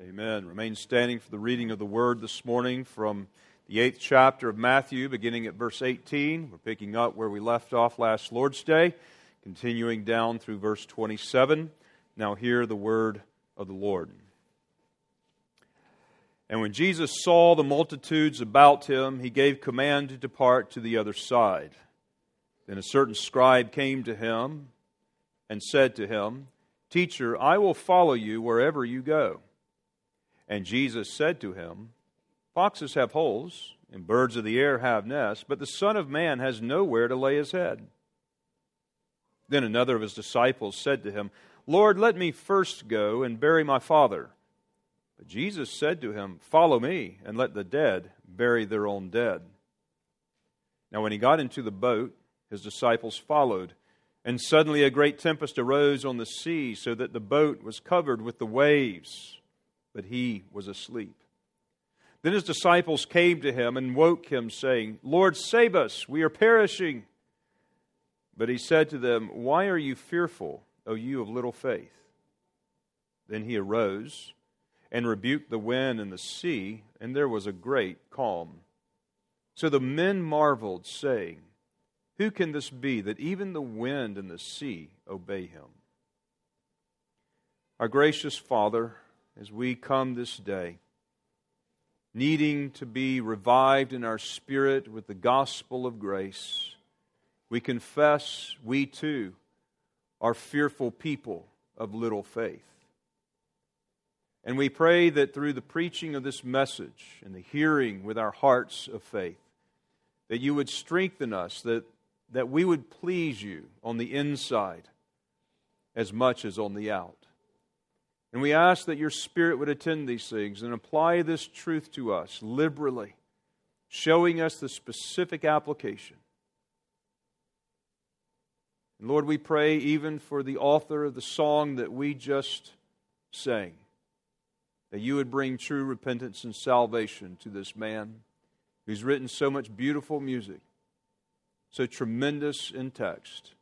Amen. Remain standing for the reading of the word this morning from the eighth chapter of Matthew, beginning at verse 18. We're picking up where we left off last Lord's Day, continuing down through verse 27. Now, hear the word of the Lord. And when Jesus saw the multitudes about him, he gave command to depart to the other side. Then a certain scribe came to him and said to him, Teacher, I will follow you wherever you go. And Jesus said to him, Foxes have holes, and birds of the air have nests, but the Son of Man has nowhere to lay his head. Then another of his disciples said to him, Lord, let me first go and bury my father. But Jesus said to him, Follow me, and let the dead bury their own dead. Now, when he got into the boat, his disciples followed. And suddenly a great tempest arose on the sea, so that the boat was covered with the waves but he was asleep. Then his disciples came to him and woke him, saying, Lord, save us, we are perishing. But he said to them, Why are you fearful, O you of little faith? Then he arose and rebuked the wind and the sea, and there was a great calm. So the men marveled, saying, Who can this be that even the wind and the sea obey him? Our gracious Father, as we come this day, needing to be revived in our spirit with the gospel of grace, we confess we too are fearful people of little faith. And we pray that through the preaching of this message and the hearing with our hearts of faith, that you would strengthen us, that, that we would please you on the inside as much as on the out. And we ask that your Spirit would attend these things and apply this truth to us liberally, showing us the specific application. And Lord, we pray even for the author of the song that we just sang, that you would bring true repentance and salvation to this man who's written so much beautiful music, so tremendous in text,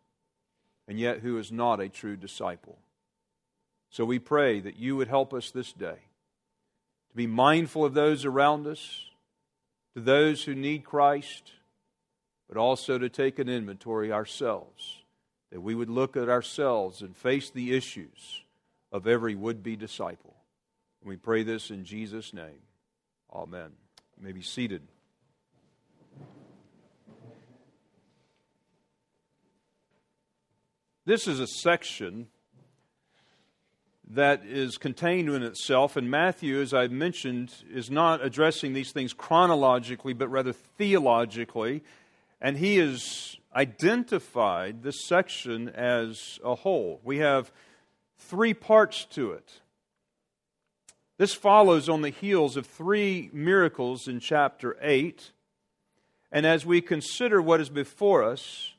and yet who is not a true disciple. So we pray that you would help us this day to be mindful of those around us, to those who need Christ, but also to take an inventory ourselves, that we would look at ourselves and face the issues of every would be disciple. And we pray this in Jesus' name. Amen. You may be seated. This is a section that is contained in itself. And Matthew, as I mentioned, is not addressing these things chronologically, but rather theologically. And he has identified this section as a whole. We have three parts to it. This follows on the heels of three miracles in chapter 8. And as we consider what is before us,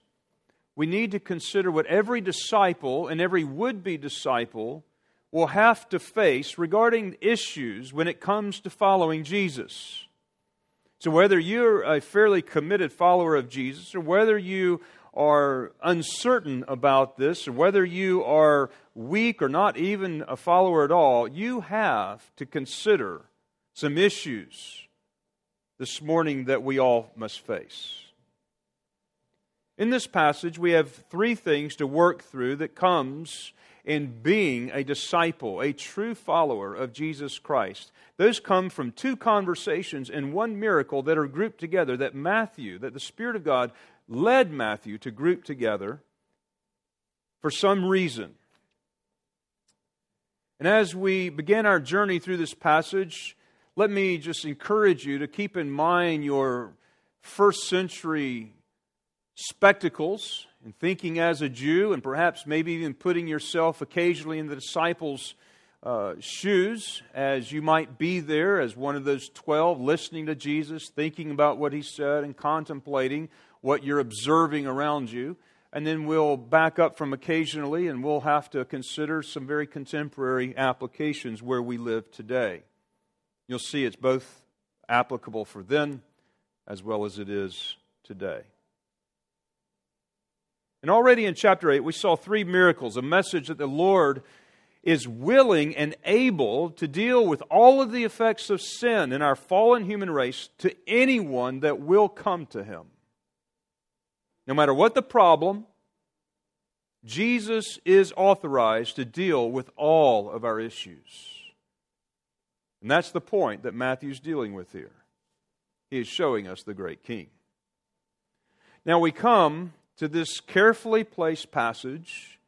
we need to consider what every disciple and every would be disciple will have to face regarding issues when it comes to following Jesus. So, whether you're a fairly committed follower of Jesus or whether you are uncertain about this or whether you are weak or not even a follower at all, you have to consider some issues this morning that we all must face. In this passage, we have three things to work through that comes in being a disciple, a true follower of Jesus Christ. Those come from two conversations and one miracle that are grouped together that Matthew, that the Spirit of God led Matthew to group together for some reason. And as we begin our journey through this passage, let me just encourage you to keep in mind your first century spectacles and thinking as a Jew, and perhaps maybe even putting yourself occasionally in the disciples' uh, shoes as you might be there as one of those 12, listening to Jesus, thinking about what he said, and contemplating what you're observing around you. And then we'll back up from occasionally and we'll have to consider some very contemporary applications where we live today. You'll see it's both applicable for then as well as it is today. And already in chapter 8, we saw three miracles, a message that the Lord is willing and able to deal with all of the effects of sin in our fallen human race to anyone that will come to him. No matter what the problem, Jesus is authorized to deal with all of our issues. And that's the point that Matthew's dealing with here. He is showing us the great king. Now we come to this carefully placed passage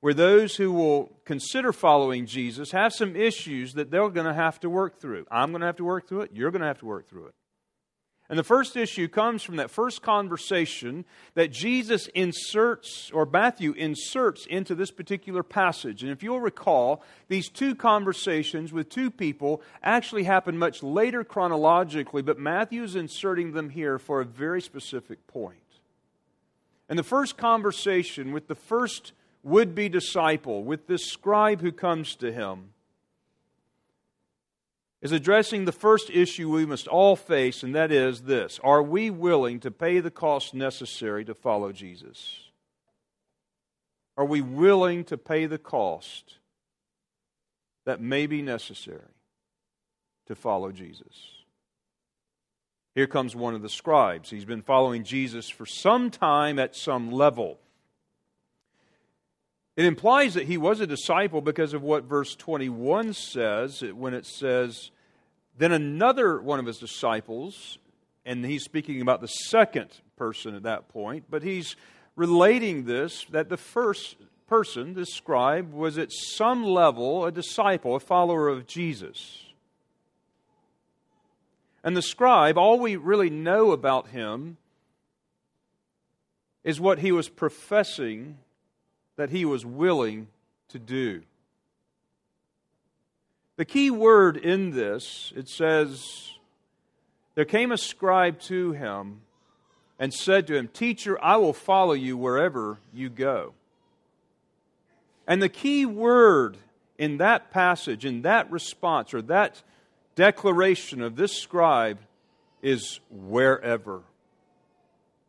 where those who will consider following Jesus have some issues that they're going to have to work through. I'm going to have to work through it. You're going to have to work through it. And the first issue comes from that first conversation that Jesus inserts, or Matthew inserts into this particular passage. And if you'll recall, these two conversations with two people actually happen much later chronologically, but Matthew is inserting them here for a very specific point. And the first conversation with the first would be disciple, with this scribe who comes to him, is addressing the first issue we must all face, and that is this Are we willing to pay the cost necessary to follow Jesus? Are we willing to pay the cost that may be necessary to follow Jesus? Here comes one of the scribes. He's been following Jesus for some time at some level. It implies that he was a disciple because of what verse 21 says when it says, Then another one of his disciples, and he's speaking about the second person at that point, but he's relating this that the first person, this scribe, was at some level a disciple, a follower of Jesus. And the scribe, all we really know about him is what he was professing that he was willing to do. The key word in this, it says, There came a scribe to him and said to him, Teacher, I will follow you wherever you go. And the key word in that passage, in that response, or that declaration of this scribe is wherever.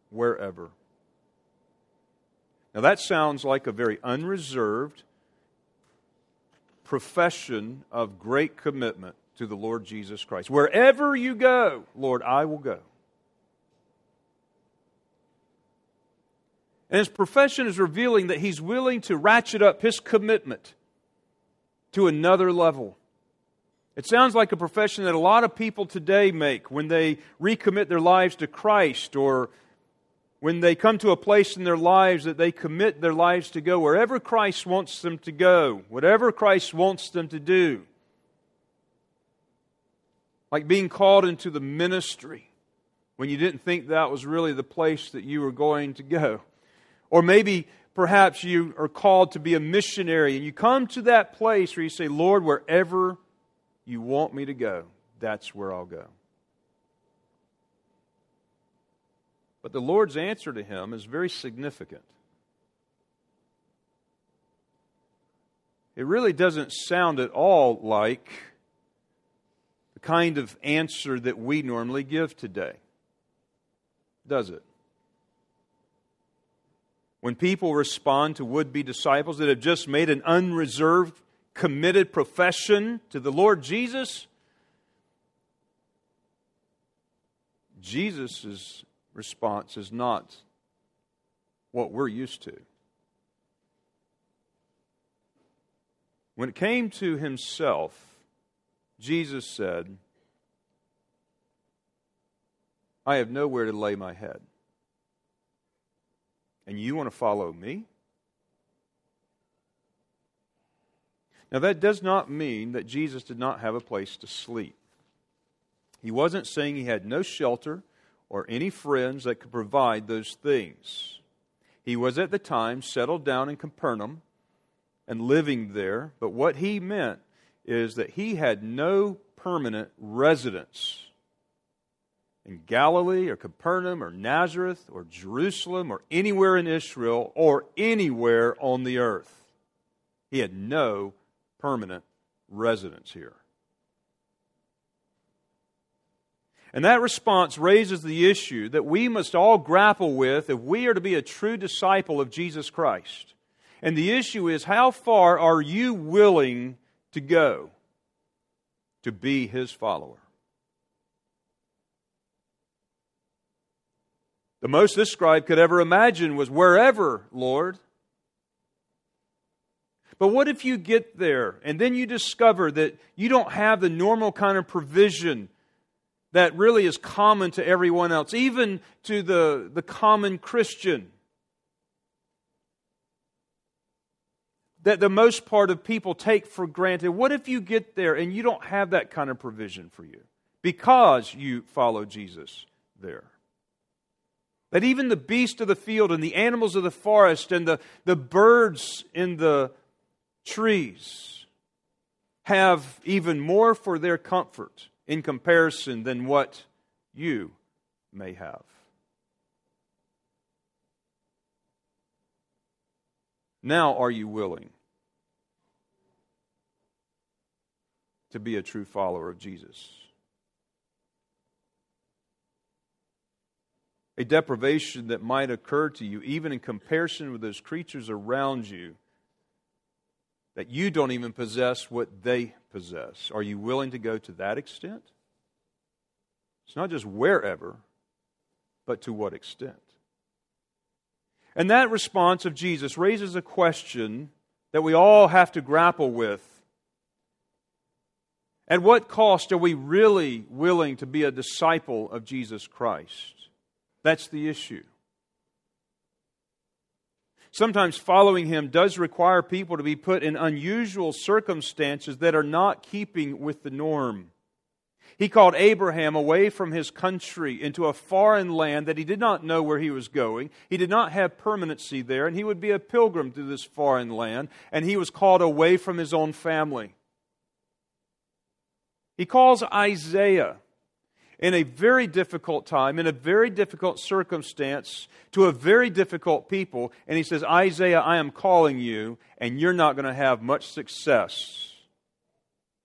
Wherever. Now that sounds like a very unreserved profession of great commitment to the Lord Jesus Christ. Wherever you go, Lord, I will go. And his profession is revealing that he's willing to ratchet up his commitment to another level. It sounds like a profession that a lot of people today make when they recommit their lives to Christ or when they come to a place in their lives that they commit their lives to go wherever Christ wants them to go, whatever Christ wants them to do. Like being called into the ministry when you didn't think that was really the place that you were going to go. Or maybe perhaps you are called to be a missionary and you come to that place where you say, Lord, wherever you want me to go, that's where I'll go. But the Lord's answer to him is very significant. It really doesn't sound at all like the kind of answer that we normally give today, does it? When people respond to would be disciples that have just made an unreserved committed profession to the Lord Jesus, Jesus' response is not what we're used to. When it came to himself, Jesus said, I have nowhere to lay my head. And you want to follow me? Now, that does not mean that Jesus did not have a place to sleep. He wasn't saying he had no shelter or any friends that could provide those things. He was at the time settled down in Capernaum and living there, but what he meant is that he had no permanent residence in Galilee or Capernaum or Nazareth or Jerusalem or anywhere in Israel or anywhere on the earth. He had no permanent residence here. And that response raises the issue that we must all grapple with if we are to be a true disciple of Jesus Christ. And the issue is how far are you willing to go to be his follower? The most this scribe could ever imagine was wherever, Lord. But what if you get there and then you discover that you don't have the normal kind of provision that really is common to everyone else, even to the, the common Christian? That the most part of people take for granted. What if you get there and you don't have that kind of provision for you because you follow Jesus there? That even the beasts of the field and the animals of the forest and the, the birds in the trees have even more for their comfort in comparison than what you may have. Now, are you willing to be a true follower of Jesus? a deprivation that might occur to you, even in comparison with those creatures around you, that you don't even possess what they possess. Are you willing to go to that extent? It's not just wherever, but to what extent. And that response of Jesus raises a question that we all have to grapple with. At what cost are we really willing to be a disciple of Jesus Christ? That's the issue. Sometimes following him does require people to be put in unusual circumstances that are not keeping with the norm. He called Abraham away from his country into a foreign land that he did not know where he was going. He did not have permanency there, and he would be a pilgrim to this foreign land, and he was called away from his own family. He calls Isaiah in a very difficult time, in a very difficult circumstance, to a very difficult people. And he says, Isaiah, I am calling you, and you're not going to have much success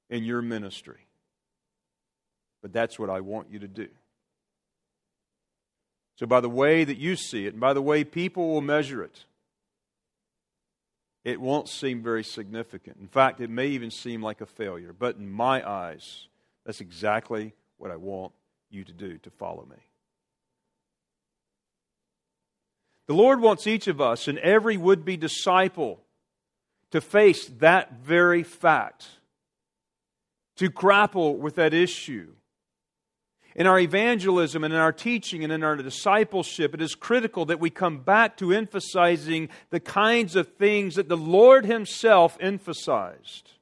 in your ministry. But that's what I want you to do. So, by the way that you see it, and by the way people will measure it, it won't seem very significant. In fact, it may even seem like a failure. But in my eyes, that's exactly what I want you to do to follow me. The Lord wants each of us and every would be disciple to face that very fact, to grapple with that issue. In our evangelism and in our teaching and in our discipleship, it is critical that we come back to emphasizing the kinds of things that the Lord Himself emphasized.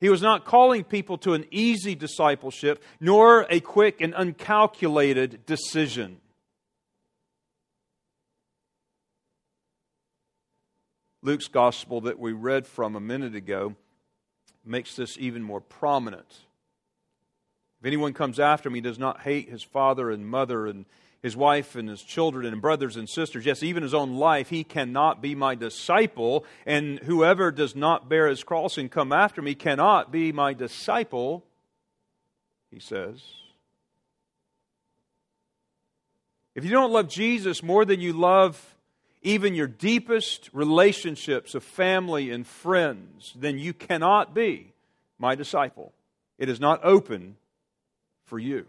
He was not calling people to an easy discipleship, nor a quick and uncalculated decision. Luke's gospel that we read from a minute ago makes this even more prominent. If anyone comes after me, does not hate his father and mother and his wife and his children and brothers and sisters, yes, even his own life, he cannot be my disciple. And whoever does not bear his cross and come after me cannot be my disciple, he says. If you don't love Jesus more than you love even your deepest relationships of family and friends, then you cannot be my disciple. It is not open for you.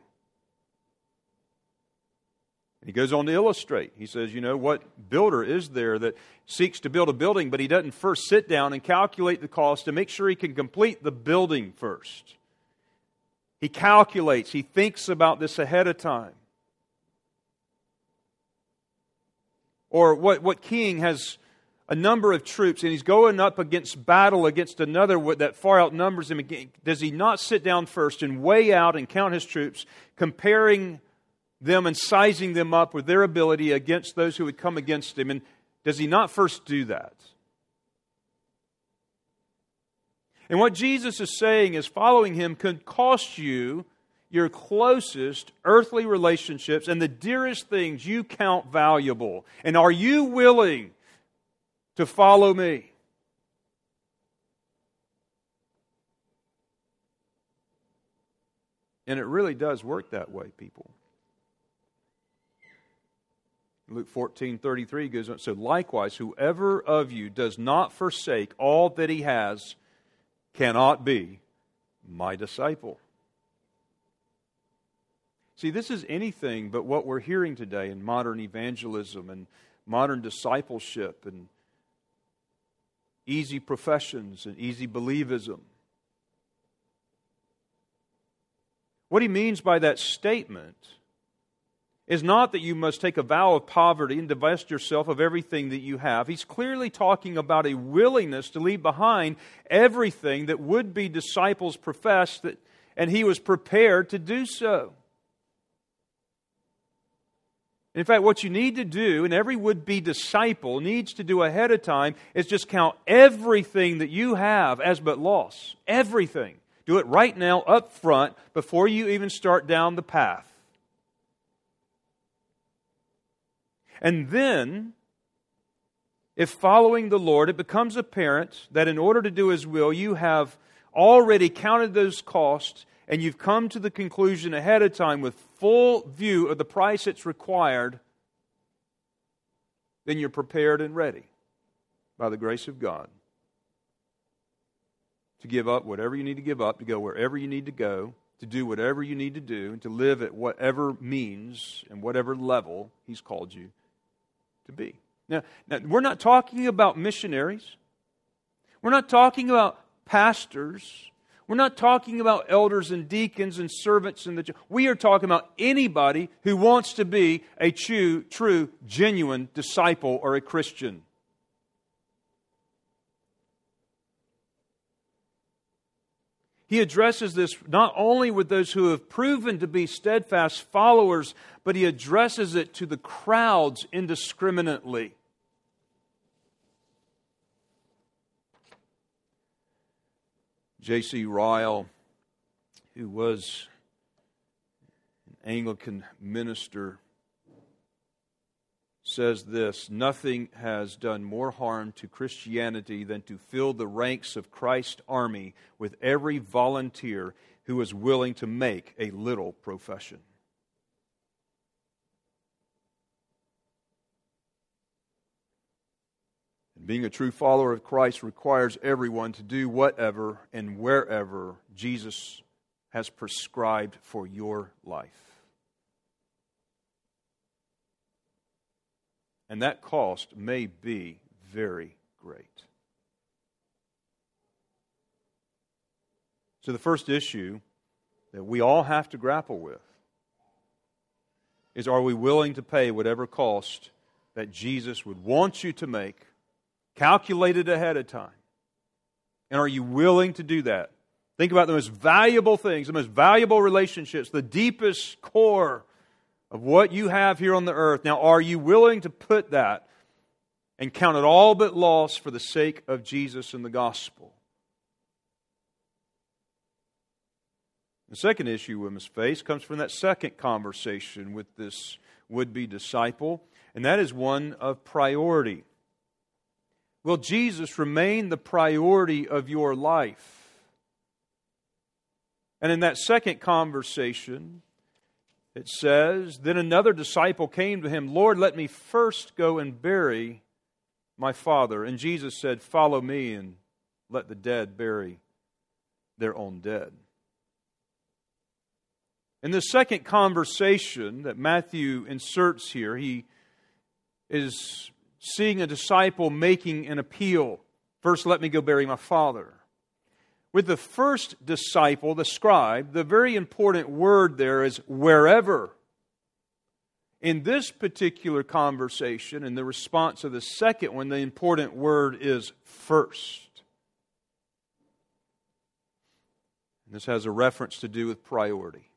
He goes on to illustrate. He says, you know, what builder is there that seeks to build a building, but he doesn't first sit down and calculate the cost to make sure he can complete the building first? He calculates, he thinks about this ahead of time. Or what, what king has a number of troops and he's going up against battle against another that far outnumbers him? Does he not sit down first and weigh out and count his troops, comparing them and sizing them up with their ability against those who would come against him. And does he not first do that? And what Jesus is saying is following him could cost you your closest earthly relationships and the dearest things you count valuable. And are you willing to follow me? And it really does work that way, people. Luke 14 33 goes on. So likewise, whoever of you does not forsake all that he has cannot be my disciple. See, this is anything but what we're hearing today in modern evangelism and modern discipleship and easy professions and easy believism. What he means by that statement is not that you must take a vow of poverty and divest yourself of everything that you have. He's clearly talking about a willingness to leave behind everything that would be disciples professed, that, and he was prepared to do so. In fact, what you need to do, and every would be disciple needs to do ahead of time, is just count everything that you have as but loss. Everything. Do it right now, up front, before you even start down the path. And then, if following the Lord, it becomes apparent that in order to do His will, you have already counted those costs and you've come to the conclusion ahead of time with full view of the price that's required, then you're prepared and ready by the grace of God to give up whatever you need to give up, to go wherever you need to go, to do whatever you need to do, and to live at whatever means and whatever level He's called you to be. Now, now we're not talking about missionaries. We're not talking about pastors. We're not talking about elders and deacons and servants in the church. We are talking about anybody who wants to be a true, true, genuine disciple or a Christian. He addresses this not only with those who have proven to be steadfast followers, but he addresses it to the crowds indiscriminately. J.C. Ryle, who was an Anglican minister, says this Nothing has done more harm to Christianity than to fill the ranks of Christ's army with every volunteer who is willing to make a little profession. Being a true follower of Christ requires everyone to do whatever and wherever Jesus has prescribed for your life. And that cost may be very great. So, the first issue that we all have to grapple with is are we willing to pay whatever cost that Jesus would want you to make calculated ahead of time? And are you willing to do that? Think about the most valuable things, the most valuable relationships, the deepest core of what you have here on the earth. Now, are you willing to put that and count it all but loss for the sake of Jesus and the gospel? The second issue we must face comes from that second conversation with this would be disciple, and that is one of priority. Will Jesus remain the priority of your life? And in that second conversation, it says, Then another disciple came to him, Lord, let me first go and bury my father. And Jesus said, Follow me and let the dead bury their own dead. In the second conversation that Matthew inserts here, he is seeing a disciple making an appeal. First, let me go bury my father. With the first disciple, the scribe, the very important word there is wherever. In this particular conversation, in the response of the second one, the important word is first. This has a reference to do with priority.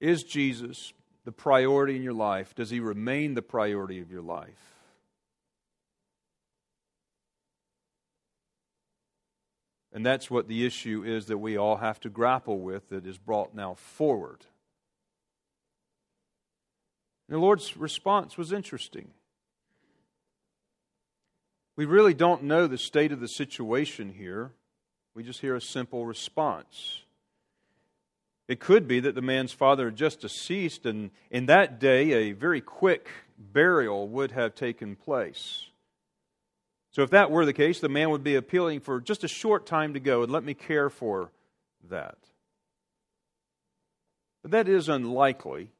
Is Jesus the priority in your life? Does he remain the priority of your life? And that's what the issue is that we all have to grapple with that is brought now forward. And the Lord's response was interesting. We really don't know the state of the situation here. We just hear a simple response. It could be that the man's father had just deceased, and in that day, a very quick burial would have taken place. So, if that were the case, the man would be appealing for just a short time to go and let me care for that. But that is unlikely.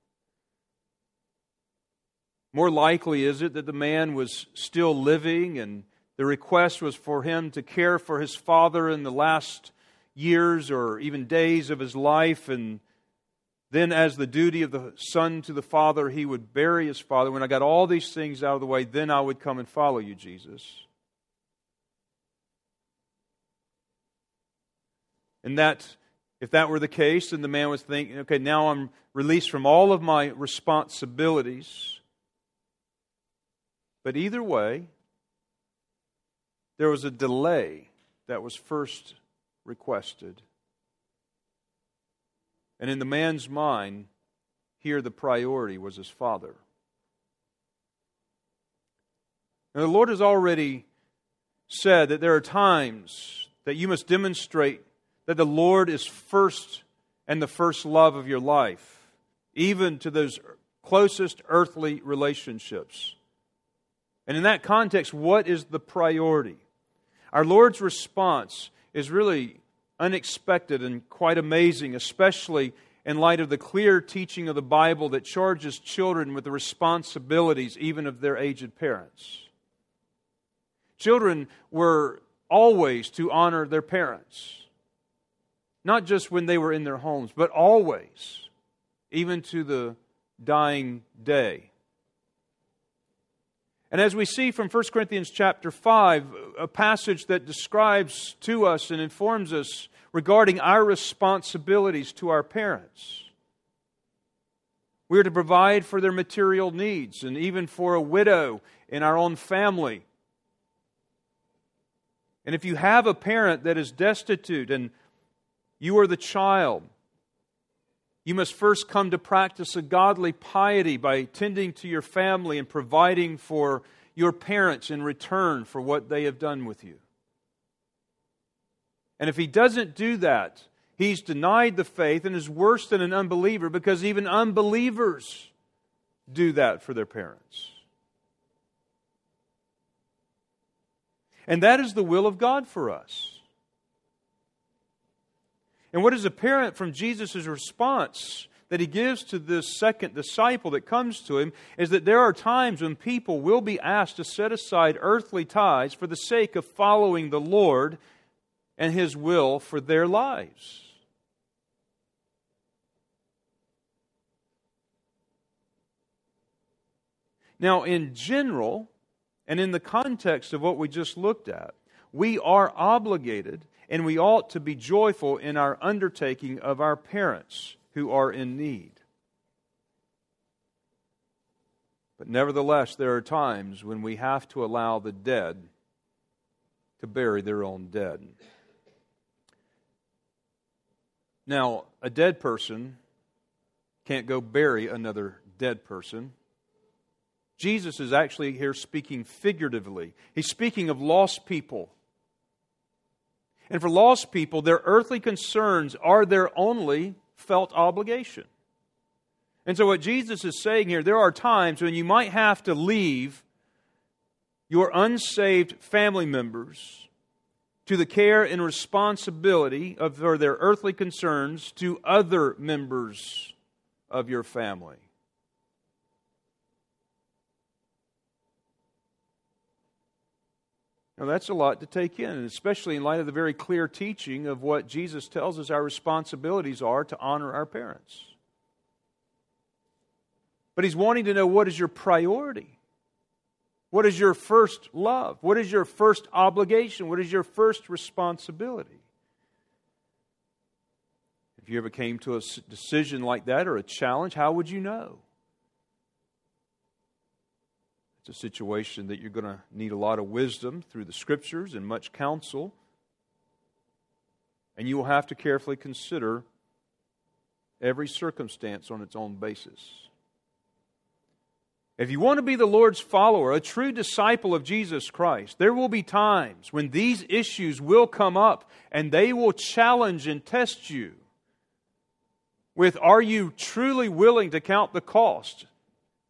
More likely is it that the man was still living and the request was for him to care for his father in the last years or even days of his life. And then, as the duty of the son to the father, he would bury his father. When I got all these things out of the way, then I would come and follow you, Jesus. And that, if that were the case, then the man was thinking, okay, now I'm released from all of my responsibilities. But either way, there was a delay that was first requested. And in the man's mind, here the priority was his father. Now, the Lord has already said that there are times that you must demonstrate that the Lord is first and the first love of your life, even to those closest earthly relationships. And in that context, what is the priority? Our Lord's response is really unexpected and quite amazing, especially in light of the clear teaching of the Bible that charges children with the responsibilities even of their aged parents. Children were always to honor their parents not just when they were in their homes, but always, even to the dying day. And as we see from 1 Corinthians chapter 5, a passage that describes to us and informs us regarding our responsibilities to our parents. We are to provide for their material needs and even for a widow in our own family. And if you have a parent that is destitute and you are the child. You must first come to practice a godly piety by tending to your family and providing for your parents in return for what they have done with you. And if he doesn't do that, he's denied the faith and is worse than an unbeliever because even unbelievers do that for their parents. And that is the will of God for us. And what is apparent from Jesus' response that he gives to this second disciple that comes to him is that there are times when people will be asked to set aside earthly ties for the sake of following the Lord and his will for their lives. Now, in general, and in the context of what we just looked at, we are obligated and we ought to be joyful in our undertaking of our parents who are in need. But nevertheless, there are times when we have to allow the dead to bury their own dead. Now, a dead person can't go bury another dead person. Jesus is actually here speaking figuratively. He's speaking of lost people and for lost people, their earthly concerns are their only felt obligation. And so, what Jesus is saying here, there are times when you might have to leave your unsaved family members to the care and responsibility of their earthly concerns to other members of your family. Now, that's a lot to take in, especially in light of the very clear teaching of what Jesus tells us our responsibilities are to honor our parents. But he's wanting to know what is your priority? What is your first love? What is your first obligation? What is your first responsibility? If you ever came to a decision like that or a challenge, how would you know? It's a situation that you're going to need a lot of wisdom through the scriptures and much counsel. And you will have to carefully consider every circumstance on its own basis. If you want to be the Lord's follower, a true disciple of Jesus Christ, there will be times when these issues will come up and they will challenge and test you. with Are you truly willing to count the cost?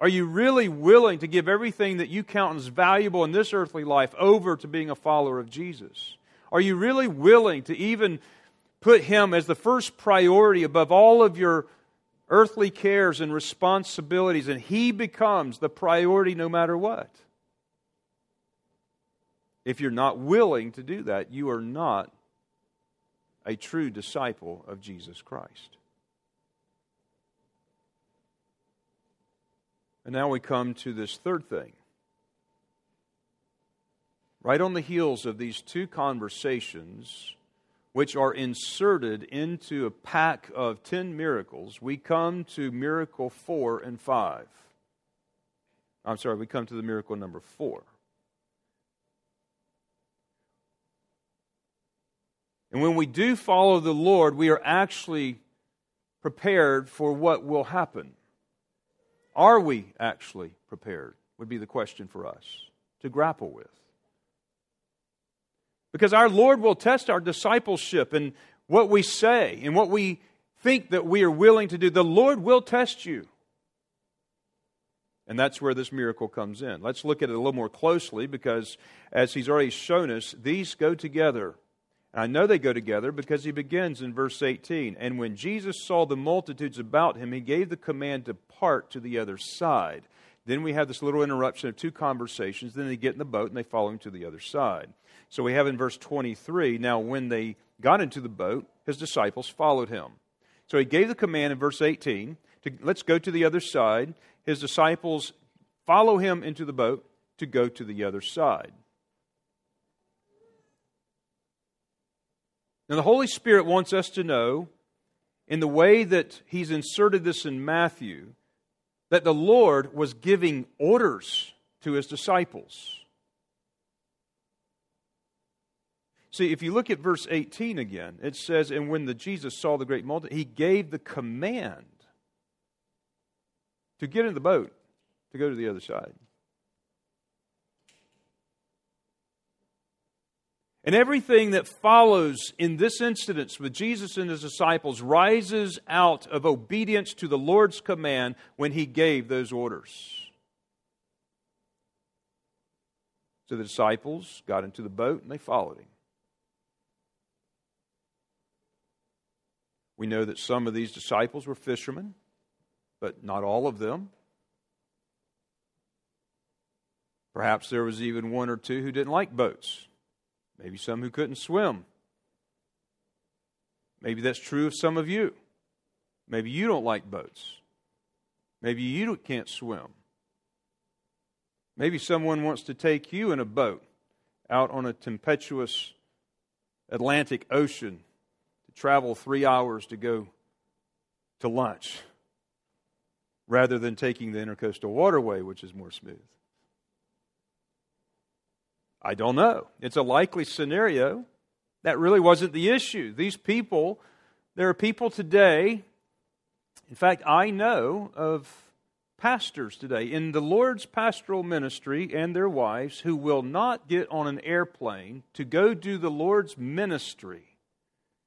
Are you really willing to give everything that you count as valuable in this earthly life over to being a follower of Jesus? Are you really willing to even put Him as the first priority above all of your earthly cares and responsibilities, and He becomes the priority no matter what? If you're not willing to do that, you are not a true disciple of Jesus Christ. And now we come to this third thing. Right on the heels of these two conversations, which are inserted into a pack of 10 miracles, we come to miracle 4 and 5. I'm sorry, we come to the miracle number 4. And when we do follow the Lord, we are actually prepared for what will happen. Are we actually prepared? Would be the question for us to grapple with. Because our Lord will test our discipleship and what we say and what we think that we are willing to do. The Lord will test you. And that's where this miracle comes in. Let's look at it a little more closely because, as he's already shown us, these go together. And I know they go together because he begins in verse 18. And when Jesus saw the multitudes about him, he gave the command to part to the other side. Then we have this little interruption of two conversations. Then they get in the boat and they follow him to the other side. So we have in verse 23 now, when they got into the boat, his disciples followed him. So he gave the command in verse 18 to let's go to the other side. His disciples follow him into the boat to go to the other side. Now, the Holy Spirit wants us to know, in the way that He's inserted this in Matthew, that the Lord was giving orders to His disciples. See, if you look at verse 18 again, it says, And when the Jesus saw the great multitude, He gave the command to get in the boat to go to the other side. And everything that follows in this incident with Jesus and his disciples rises out of obedience to the Lord's command when he gave those orders. So the disciples got into the boat and they followed him. We know that some of these disciples were fishermen, but not all of them. Perhaps there was even one or two who didn't like boats. Maybe some who couldn't swim. Maybe that's true of some of you. Maybe you don't like boats. Maybe you can't swim. Maybe someone wants to take you in a boat out on a tempestuous Atlantic Ocean to travel three hours to go to lunch rather than taking the intercoastal waterway, which is more smooth. I don't know. It's a likely scenario. That really wasn't the issue. These people, there are people today, in fact, I know of pastors today in the Lord's pastoral ministry and their wives who will not get on an airplane to go do the Lord's ministry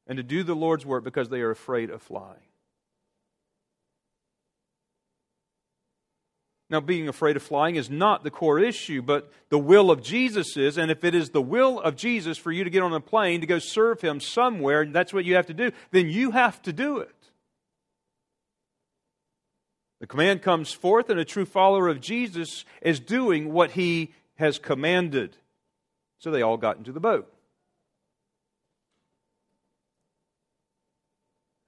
and to do the Lord's work because they are afraid of flying. Now, being afraid of flying is not the core issue, but the will of Jesus is. And if it is the will of Jesus for you to get on a plane to go serve Him somewhere, and that's what you have to do, then you have to do it. The command comes forth, and a true follower of Jesus is doing what He has commanded. So they all got into the boat.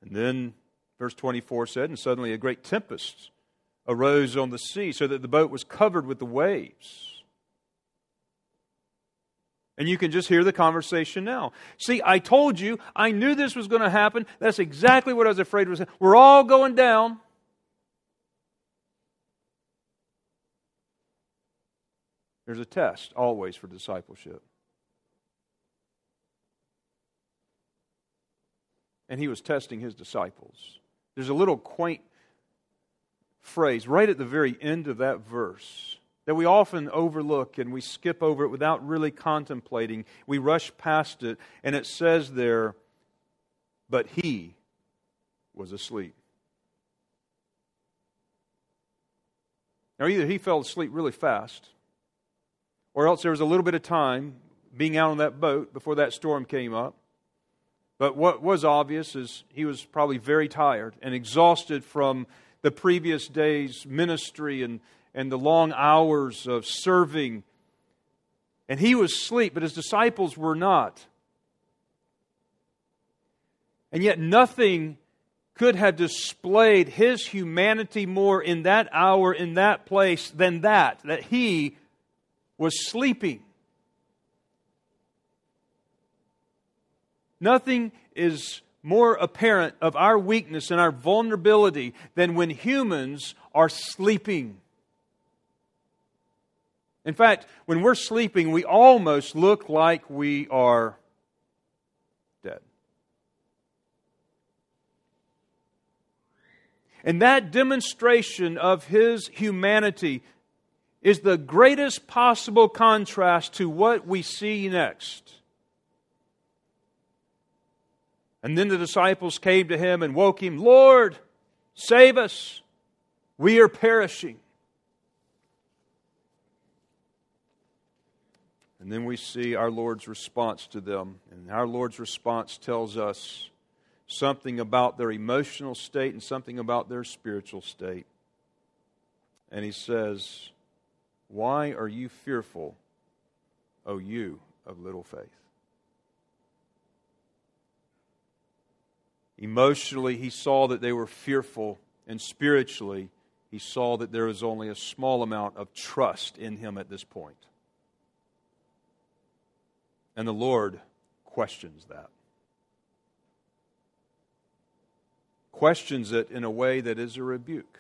And then verse 24 said, And suddenly a great tempest arose on the sea, so that the boat was covered with the waves. And you can just hear the conversation now. See, I told you, I knew this was going to happen. That's exactly what I was afraid was. We're all going down. There's a test always for discipleship. And he was testing his disciples. There's a little quaint phrase right at the very end of that verse that we often overlook and we skip over it without really contemplating. We rush past it, and it says there, but he was asleep. Now, either he fell asleep really fast, or else there was a little bit of time being out on that boat before that storm came up. But what was obvious is he was probably very tired and exhausted from the previous day's ministry and, and the long hours of serving. And he was asleep, but his disciples were not. And yet, nothing could have displayed his humanity more in that hour, in that place, than that, that he was sleeping. Nothing is more apparent of our weakness and our vulnerability than when humans are sleeping. In fact, when we're sleeping, we almost look like we are dead. And that demonstration of his humanity is the greatest possible contrast to what we see next. And then the disciples came to him and woke him, Lord, save us. We are perishing. And then we see our Lord's response to them. And our Lord's response tells us something about their emotional state and something about their spiritual state. And he says, Why are you fearful, O you of little faith? Emotionally, he saw that they were fearful, and spiritually, he saw that there was only a small amount of trust in him at this point. And the Lord questions that. Questions it in a way that is a rebuke.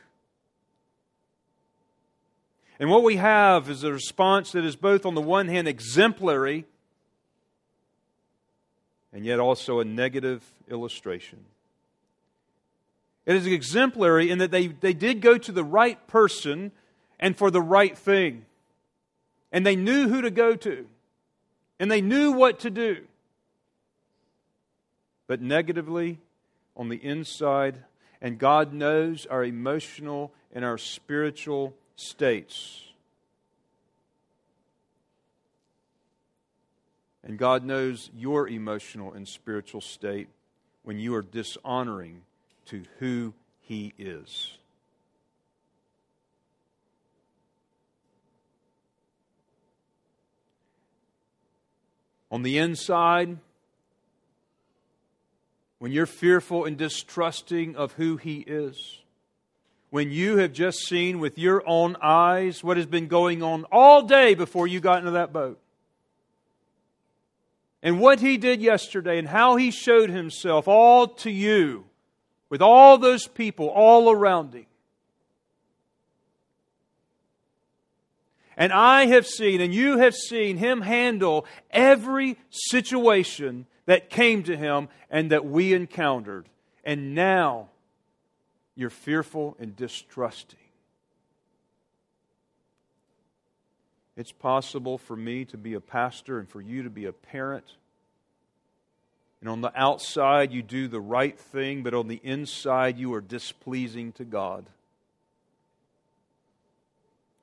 And what we have is a response that is both, on the one hand, exemplary and yet also a negative illustration. It is exemplary in that they, they did go to the right person and for the right thing. And they knew who to go to. And they knew what to do. But negatively, on the inside, and God knows our emotional and our spiritual states. And God knows your emotional and spiritual state when you are dishonoring to who He is. On the inside, when you're fearful and distrusting of who He is, when you have just seen with your own eyes what has been going on all day before you got into that boat, and what he did yesterday and how he showed himself all to you with all those people all around him. And I have seen, and you have seen him handle every situation that came to him and that we encountered. And now you're fearful and distrusting. It's possible for me to be a pastor and for you to be a parent. And on the outside, you do the right thing, but on the inside, you are displeasing to God.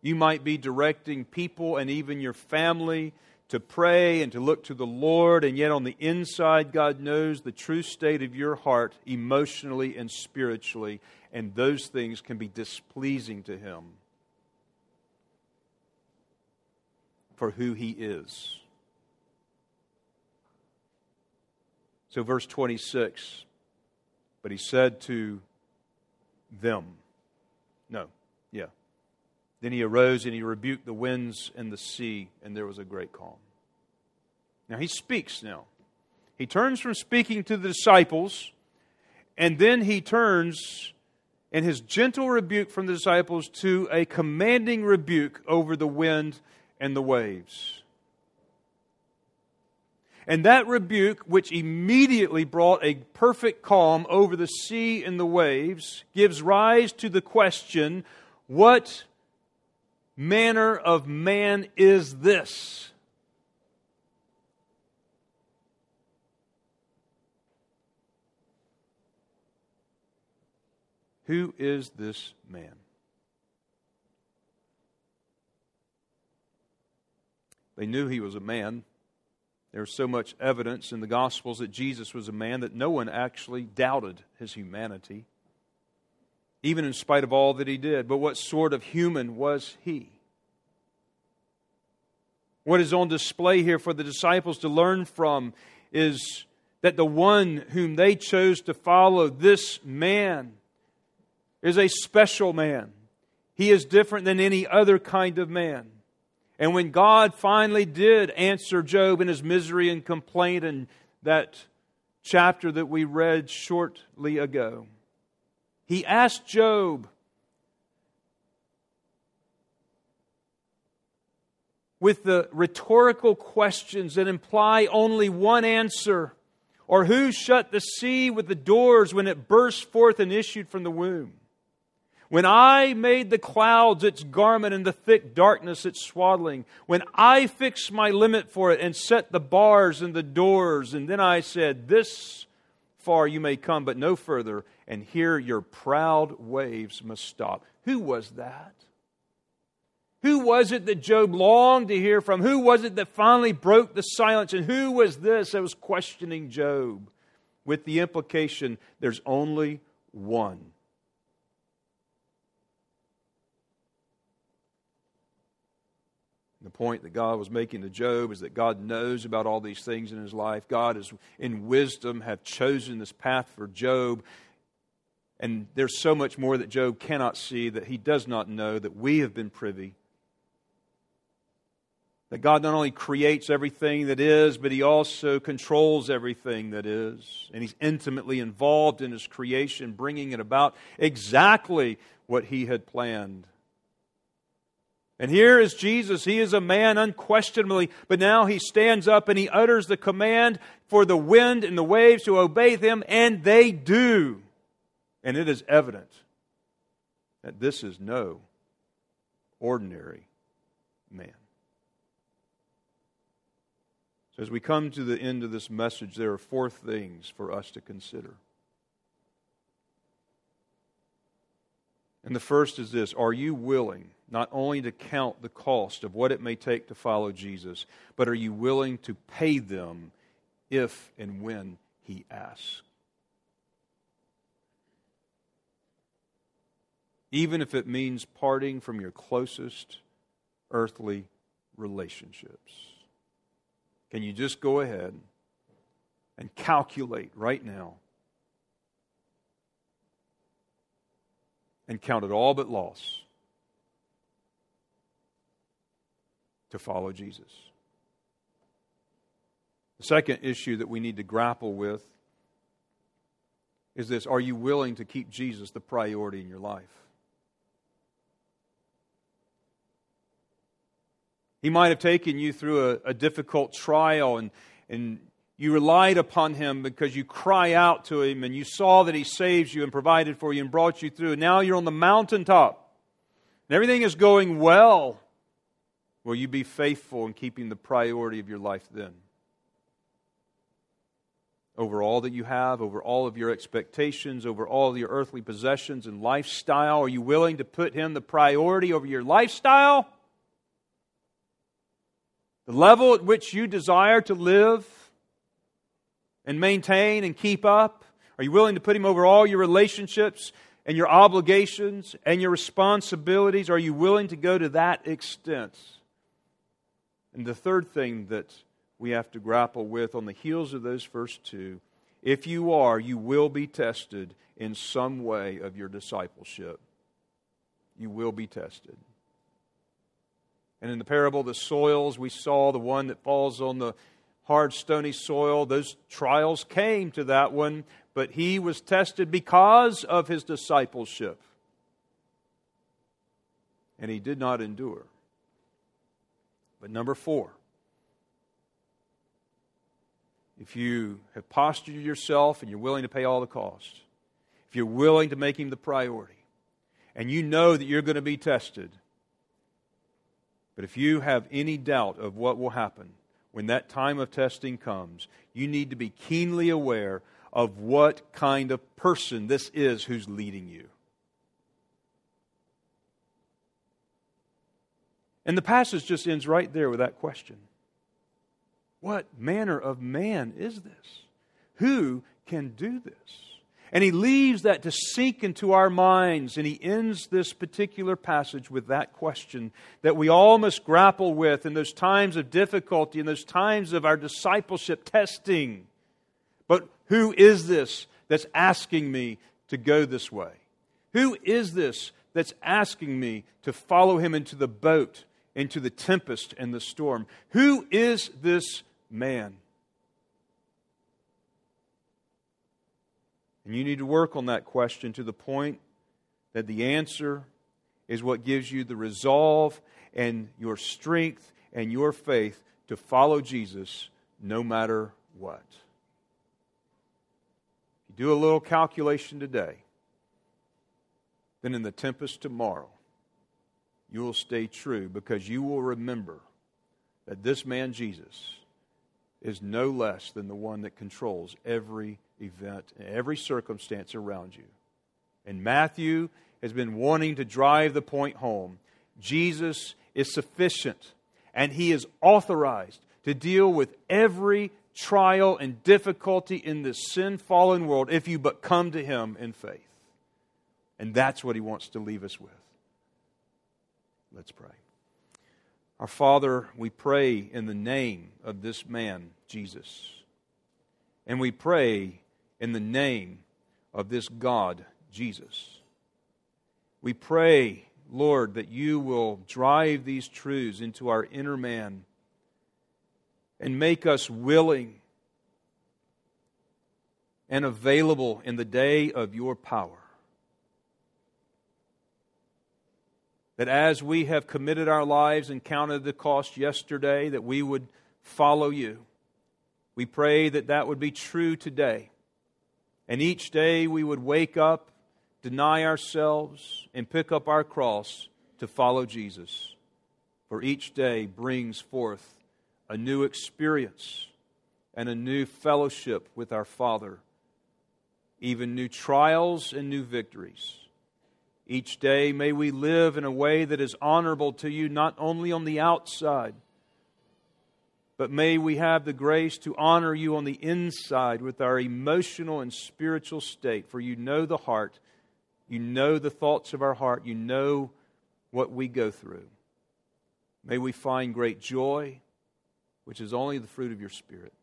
You might be directing people and even your family to pray and to look to the Lord, and yet on the inside, God knows the true state of your heart emotionally and spiritually, and those things can be displeasing to Him. For who he is. So, verse 26 But he said to them, No, yeah. Then he arose and he rebuked the winds and the sea, and there was a great calm. Now he speaks now. He turns from speaking to the disciples, and then he turns in his gentle rebuke from the disciples to a commanding rebuke over the wind and the waves. And that rebuke, which immediately brought a perfect calm over the sea and the waves, gives rise to the question what manner of man is this? Who is this man? They knew he was a man. There's so much evidence in the Gospels that Jesus was a man that no one actually doubted his humanity, even in spite of all that he did. But what sort of human was he? What is on display here for the disciples to learn from is that the one whom they chose to follow, this man, is a special man. He is different than any other kind of man. And when God finally did answer Job in his misery and complaint in that chapter that we read shortly ago, he asked Job, with the rhetorical questions that imply only one answer. Or who shut the sea with the doors when it burst forth and issued from the womb? When I made the clouds its garment and the thick darkness its swaddling, when I fixed my limit for it and set the bars and the doors, and then I said, This far you may come, but no further, and here your proud waves must stop. Who was that? Who was it that Job longed to hear from? Who was it that finally broke the silence? And who was this that was questioning Job? With the implication there's only one The point that God was making to Job is that God knows about all these things in his life. God is in wisdom have chosen this path for Job. And there's so much more that Job cannot see that he does not know that we have been privy. That God not only creates everything that is, but he also controls everything that is. And he's intimately involved in his creation, bringing it about exactly what he had planned. And here is Jesus. He is a man unquestionably, but now he stands up and he utters the command for the wind and the waves to obey him, and they do. And it is evident that this is no ordinary man. So, as we come to the end of this message, there are four things for us to consider. And the first is this Are you willing not only to count the cost of what it may take to follow Jesus, but are you willing to pay them if and when He asks? Even if it means parting from your closest earthly relationships. Can you just go ahead and calculate right now and count it all but loss? To follow Jesus. The second issue that we need to grapple with is this Are you willing to keep Jesus the priority in your life? He might have taken you through a, a difficult trial and, and you relied upon him because you cry out to him and you saw that he saved you and provided for you and brought you through. Now you're on the mountaintop and everything is going well. Will you be faithful in keeping the priority of your life then? Over all that you have, over all of your expectations, over all your earthly possessions and lifestyle? Are you willing to put Him the priority over your lifestyle? The level at which you desire to live and maintain and keep up? Are you willing to put Him over all your relationships and your obligations and your responsibilities? Are you willing to go to that extent? And the third thing that we have to grapple with on the heels of those first two if you are, you will be tested in some way of your discipleship. You will be tested. And in the parable of the soils, we saw the one that falls on the hard, stony soil. Those trials came to that one, but he was tested because of his discipleship. And he did not endure. But number four, if you have postured yourself and you're willing to pay all the costs, if you're willing to make Him the priority, and you know that you're going to be tested, but if you have any doubt of what will happen when that time of testing comes, you need to be keenly aware of what kind of person this is who's leading you. And the passage just ends right there with that question What manner of man is this? Who can do this? And he leaves that to sink into our minds, and he ends this particular passage with that question that we all must grapple with in those times of difficulty, in those times of our discipleship testing. But who is this that's asking me to go this way? Who is this that's asking me to follow him into the boat, into the tempest and the storm? Who is this man? And you need to work on that question to the point that the answer is what gives you the resolve and your strength and your faith to follow Jesus no matter what. If you do a little calculation today, then in the tempest tomorrow, you will stay true because you will remember that this man, Jesus, is no less than the one that controls every event, and every circumstance around you. And Matthew has been wanting to drive the point home. Jesus is sufficient, and he is authorized to deal with every trial and difficulty in this sin fallen world if you but come to him in faith. And that's what he wants to leave us with. Let's pray. Our Father, we pray in the name of this man, Jesus. And we pray in the name of this God, Jesus. We pray, Lord, that you will drive these truths into our inner man and make us willing and available in the day of your power. That as we have committed our lives and counted the cost yesterday, that we would follow you. We pray that that would be true today. And each day we would wake up, deny ourselves, and pick up our cross to follow Jesus. For each day brings forth a new experience and a new fellowship with our Father, even new trials and new victories. Each day may we live in a way that is honorable to you, not only on the outside but may we have the grace to honor you on the inside with our emotional and spiritual state. For you know the heart, you know the thoughts of our heart, you know what we go through. May we find great joy, which is only the fruit of your Spirit.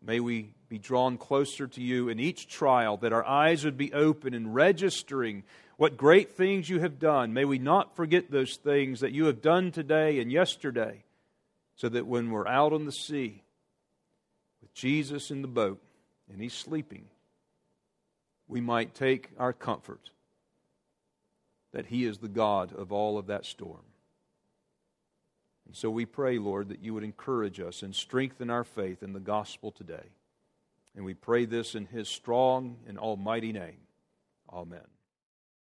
May we be drawn closer to you in each trial, that our eyes would be open and registering what great things you have done. May we not forget those things that you have done today and yesterday so that when we're out on the sea with Jesus in the boat and he's sleeping, we might take our comfort that he is the God of all of that storm. And so we pray, Lord, that you would encourage us and strengthen our faith in the gospel today. And we pray this in his strong and almighty name. Amen.